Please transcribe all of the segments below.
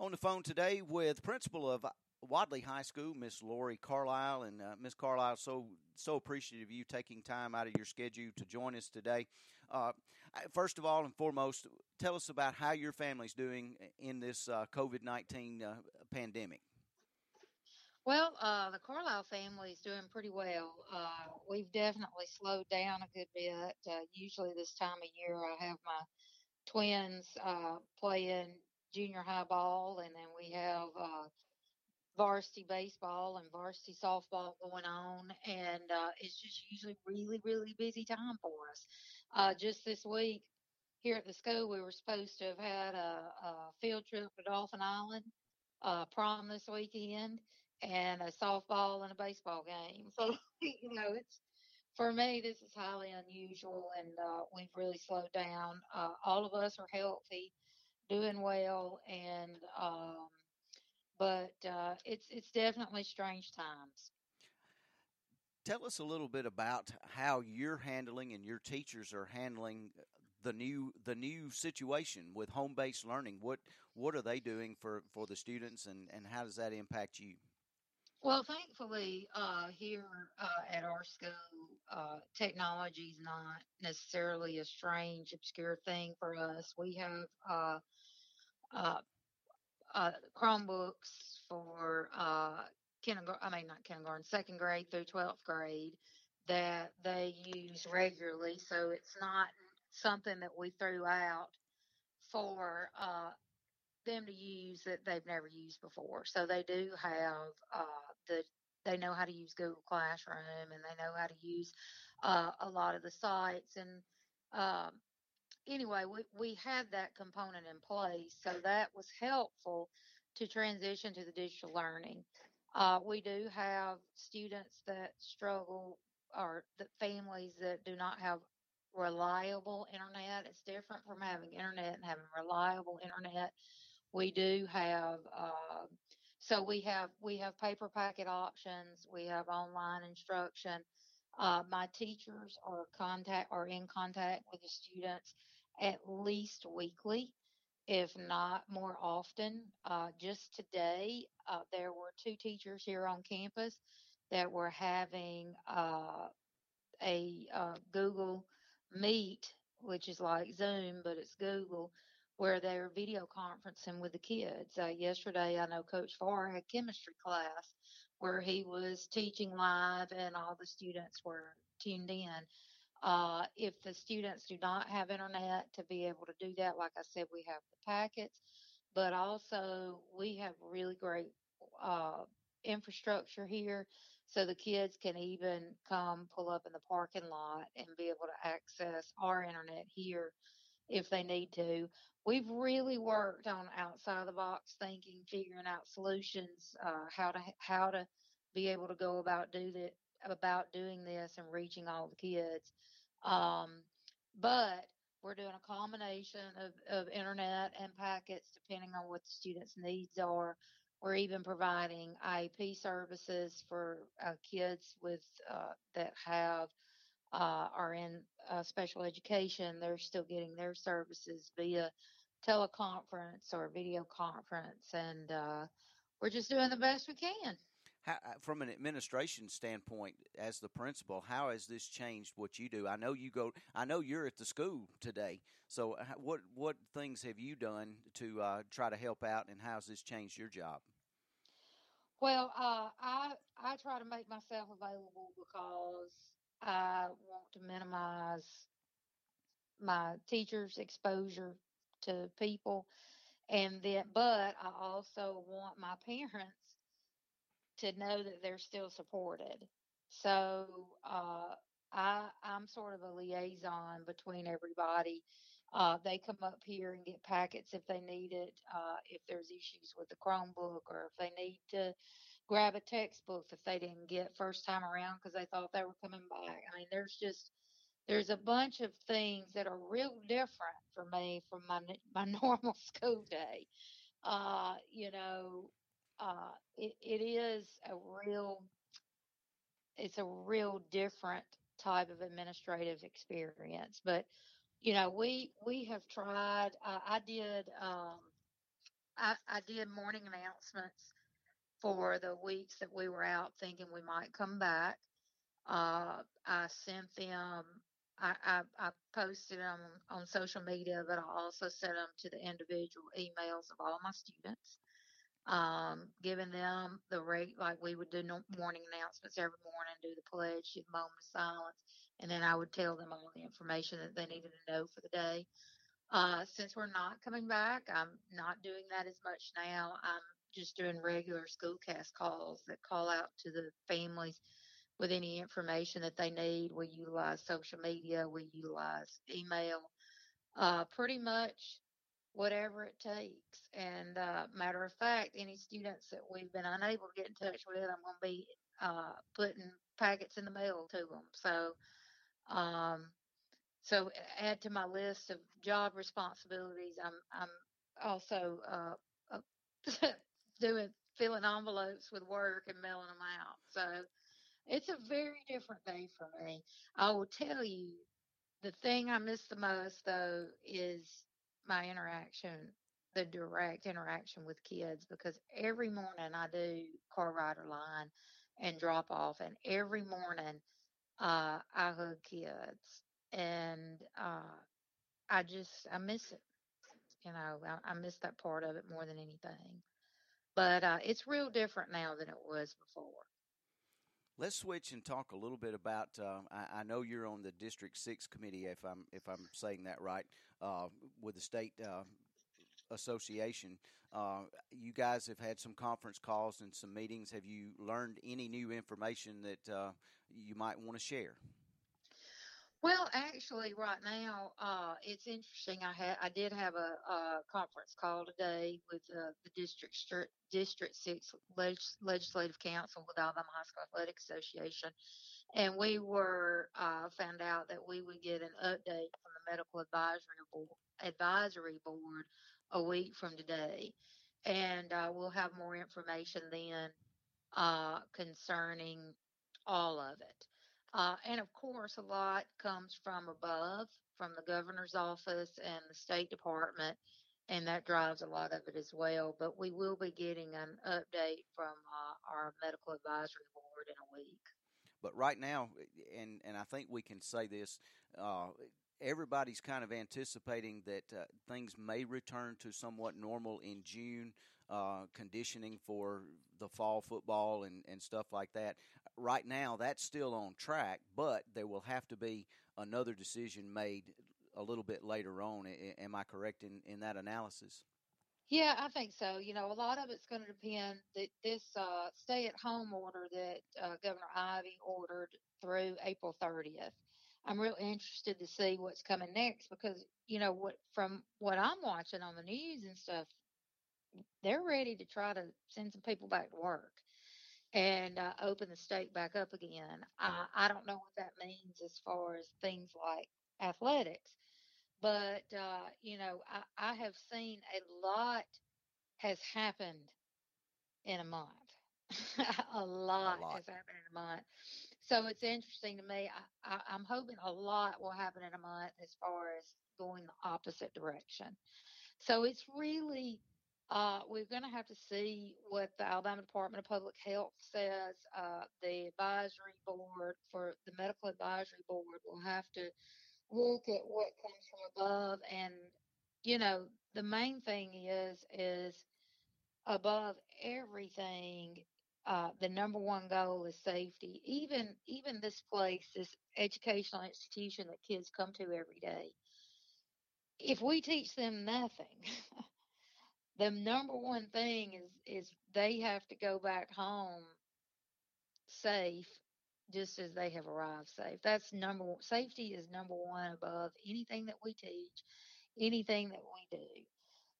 On the phone today with principal of Wadley High School, Miss Lori Carlisle, and uh, Miss Carlisle, so so appreciative of you taking time out of your schedule to join us today. Uh, first of all and foremost, tell us about how your family's doing in this uh, COVID nineteen uh, pandemic. Well, uh, the Carlisle family is doing pretty well. Uh, we've definitely slowed down a good bit. Uh, usually, this time of year, I have my twins playing junior high ball, and then we have uh, varsity baseball and varsity softball going on, and uh, it's just usually really, really busy time for us. Uh, just this week here at the school, we were supposed to have had a, a field trip to Dauphin Island, uh, prom this weekend, and a softball and a baseball game. So, you know, it's for me, this is highly unusual, and uh, we've really slowed down. Uh, all of us are healthy, doing well, and um, but uh, it's it's definitely strange times. Tell us a little bit about how you're handling and your teachers are handling the new the new situation with home based learning. What what are they doing for, for the students, and, and how does that impact you? Well, thankfully, uh, here uh, at our school, uh, technology is not necessarily a strange, obscure thing for us. We have uh, uh, uh, Chromebooks for kindergarten, I mean, not kindergarten, second grade through 12th grade that they use regularly. So it's not something that we threw out for them to use that they've never used before. So they do have uh, the they know how to use Google Classroom and they know how to use uh, a lot of the sites. And um, anyway, we we had that component in place, so that was helpful to transition to the digital learning. Uh, we do have students that struggle or the families that do not have reliable internet. It's different from having internet and having reliable internet. We do have uh, so we have we have paper packet options. We have online instruction. Uh, my teachers are contact are in contact with the students at least weekly, if not more often. Uh, just today, uh, there were two teachers here on campus that were having uh, a uh, Google Meet, which is like Zoom, but it's Google, where they're video conferencing with the kids. Uh, yesterday, I know Coach Farr had chemistry class where he was teaching live and all the students were tuned in. Uh, if the students do not have internet to be able to do that, like I said, we have the packets, but also we have really great uh, infrastructure here so the kids can even come pull up in the parking lot and be able to access our internet here if they need to. We've really worked on outside the box thinking, figuring out solutions, uh, how to how to be able to go about do that about doing this and reaching all the kids. Um, but we're doing a combination of, of internet and packets depending on what the students' needs are. We're even providing IEP services for uh, kids with uh, that have uh, are in uh, special education, they're still getting their services via teleconference or video conference, and uh, we're just doing the best we can. How, uh, from an administration standpoint, as the principal, how has this changed what you do? I know you go. I know you're at the school today. So, uh, what what things have you done to uh, try to help out, and how has this changed your job? Well, uh, I I try to make myself available because I want to minimize my teachers' exposure to people, and then, but I also want my parents to know that they're still supported. So uh, I I'm sort of a liaison between everybody. Uh, they come up here and get packets if they need it. Uh, if there's issues with the Chromebook, or if they need to grab a textbook that they didn't get first time around because they thought they were coming back. I mean, there's just there's a bunch of things that are real different for me from my my normal school day. Uh, you know, uh, it, it is a real it's a real different type of administrative experience. But you know, we we have tried. Uh, I did. Um, I, I did morning announcements for the weeks that we were out thinking we might come back. Uh, I sent them, I, I, I posted them on social media, but I also sent them to the individual emails of all of my students, um, giving them the rate like we would do no, morning announcements every morning, do the pledge, the moment of silence, and then I would tell them all the information that they needed to know for the day. Uh, since we're not coming back, I'm not doing that as much now. I'm just doing regular school cast calls that call out to the families with any information that they need. We utilize social media, we utilize email, uh, pretty much whatever it takes. And uh, matter of fact, any students that we've been unable to get in touch with, I'm going to be uh, putting packets in the mail to them. So, um, so add to my list of job responsibilities. I'm I'm also uh, doing filling envelopes with work and mailing them out. So it's a very different day for me. I will tell you, the thing I miss the most though is my interaction, the direct interaction with kids, because every morning I do car rider line and drop off, and every morning uh, I hug kids, and uh, I just I miss it. You know, I, I miss that part of it more than anything. But uh, it's real different now than it was before. Let's switch and talk a little bit about. Uh, I, I, know you're on the District Six committee, if I'm if I'm saying that right, uh, with the state uh, association. Uh, you guys have had some conference calls and some meetings. Have you learned any new information that uh, you might want to share? Well, actually, right now, uh, it's interesting. I had I did have a, a conference call today with uh, the district district six leg- legislative council with Alabama High School Athletic Association, and we were uh, found out that we would get an update from the medical advisory board advisory board a week from today, and uh, we'll have more information then uh, concerning all of it. Uh, and of course, a lot comes from above, from the governor's office and the State Department, and that drives a lot of it as well. But we will be getting an update from uh, our medical advisory board in a week. But right now, and and I think we can say this, uh, everybody's kind of anticipating that uh, things may return to somewhat normal in June, uh, conditioning for the fall football and, and stuff like that. Right now, that's still on track, but there will have to be another decision made a little bit later on. Am I correct in, in that analysis? Yeah, I think so. You know, a lot of it's going to depend that this uh, stay-at-home order that uh, Governor Ivey ordered through April 30th. I'm real interested to see what's coming next because you know what from what I'm watching on the news and stuff, they're ready to try to send some people back to work and uh, open the state back up again. I, I don't know what that means as far as things like athletics, but uh, you know, I, I have seen a lot has happened in a month. a, lot a lot has happened in a month. So it's interesting to me. I, I, I'm hoping a lot will happen in a month as far as going the opposite direction. So it's really uh, we're going to have to see what the Alabama Department of Public Health says. Uh, the advisory board for the medical advisory board will have to look at what comes from above, and you know the main thing is is above everything. Uh, the number one goal is safety. Even even this place, this educational institution that kids come to every day. If we teach them nothing, the number one thing is is they have to go back home safe just as they have arrived safe. That's number one safety is number one above anything that we teach anything that we do.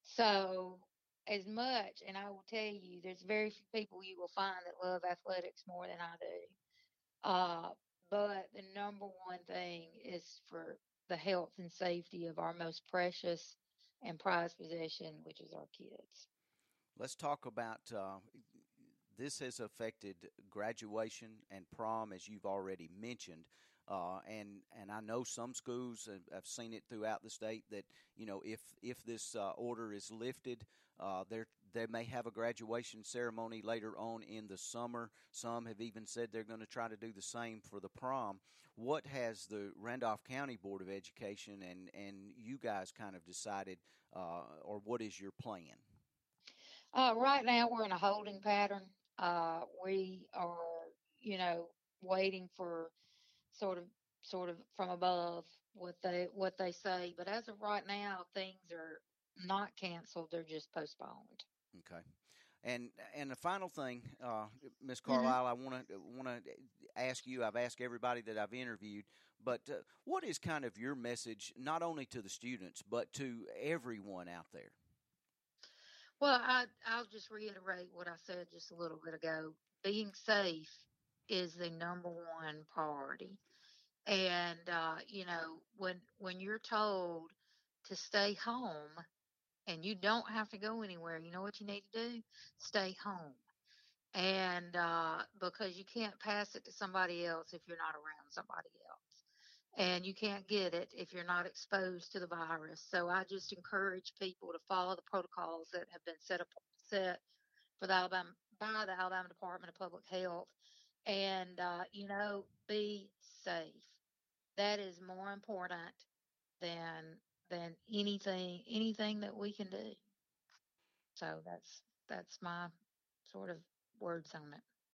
So as much and i will tell you there's very few people you will find that love athletics more than i do. Uh, but the number one thing is for the health and safety of our most precious and prized possession, which is our kids. Let's talk about uh, this has affected graduation and prom, as you've already mentioned. uh, and and I know some schools I've seen it throughout the state that you know if if this uh, order is lifted, uh, there they may have a graduation ceremony later on in the summer. Some have even said they're going to try to do the same for the prom. What has the Randolph County Board of Education and and you guys kind of decided, uh, or what is your plan? Uh, right now, we're in a holding pattern. Uh, we are, you know, waiting for sort of sort of from above what they what they say. But as of right now, things are not canceled; they're just postponed. Okay. And and the final thing, uh, Miss Mm-hmm. Carlisle, I want to want to ask you. I've asked everybody that I've interviewed, but uh, what is kind of your message, not only to the students but to everyone out there? Well, I I'll just reiterate what I said just a little bit ago. Being safe is the number one priority. And uh, you know, when when you're told to stay home and you don't have to go anywhere, you know what you need to do? Stay home. And uh, because you can't pass it to somebody else if you're not around somebody else. And you can't get it if you're not exposed to the virus. So I just encourage people to follow the protocols that have been set up set for the Alabama by the Alabama Department of Public Health and uh, you know, be safe. That is more important than than anything anything that we can do. So that's that's my sort of words on it.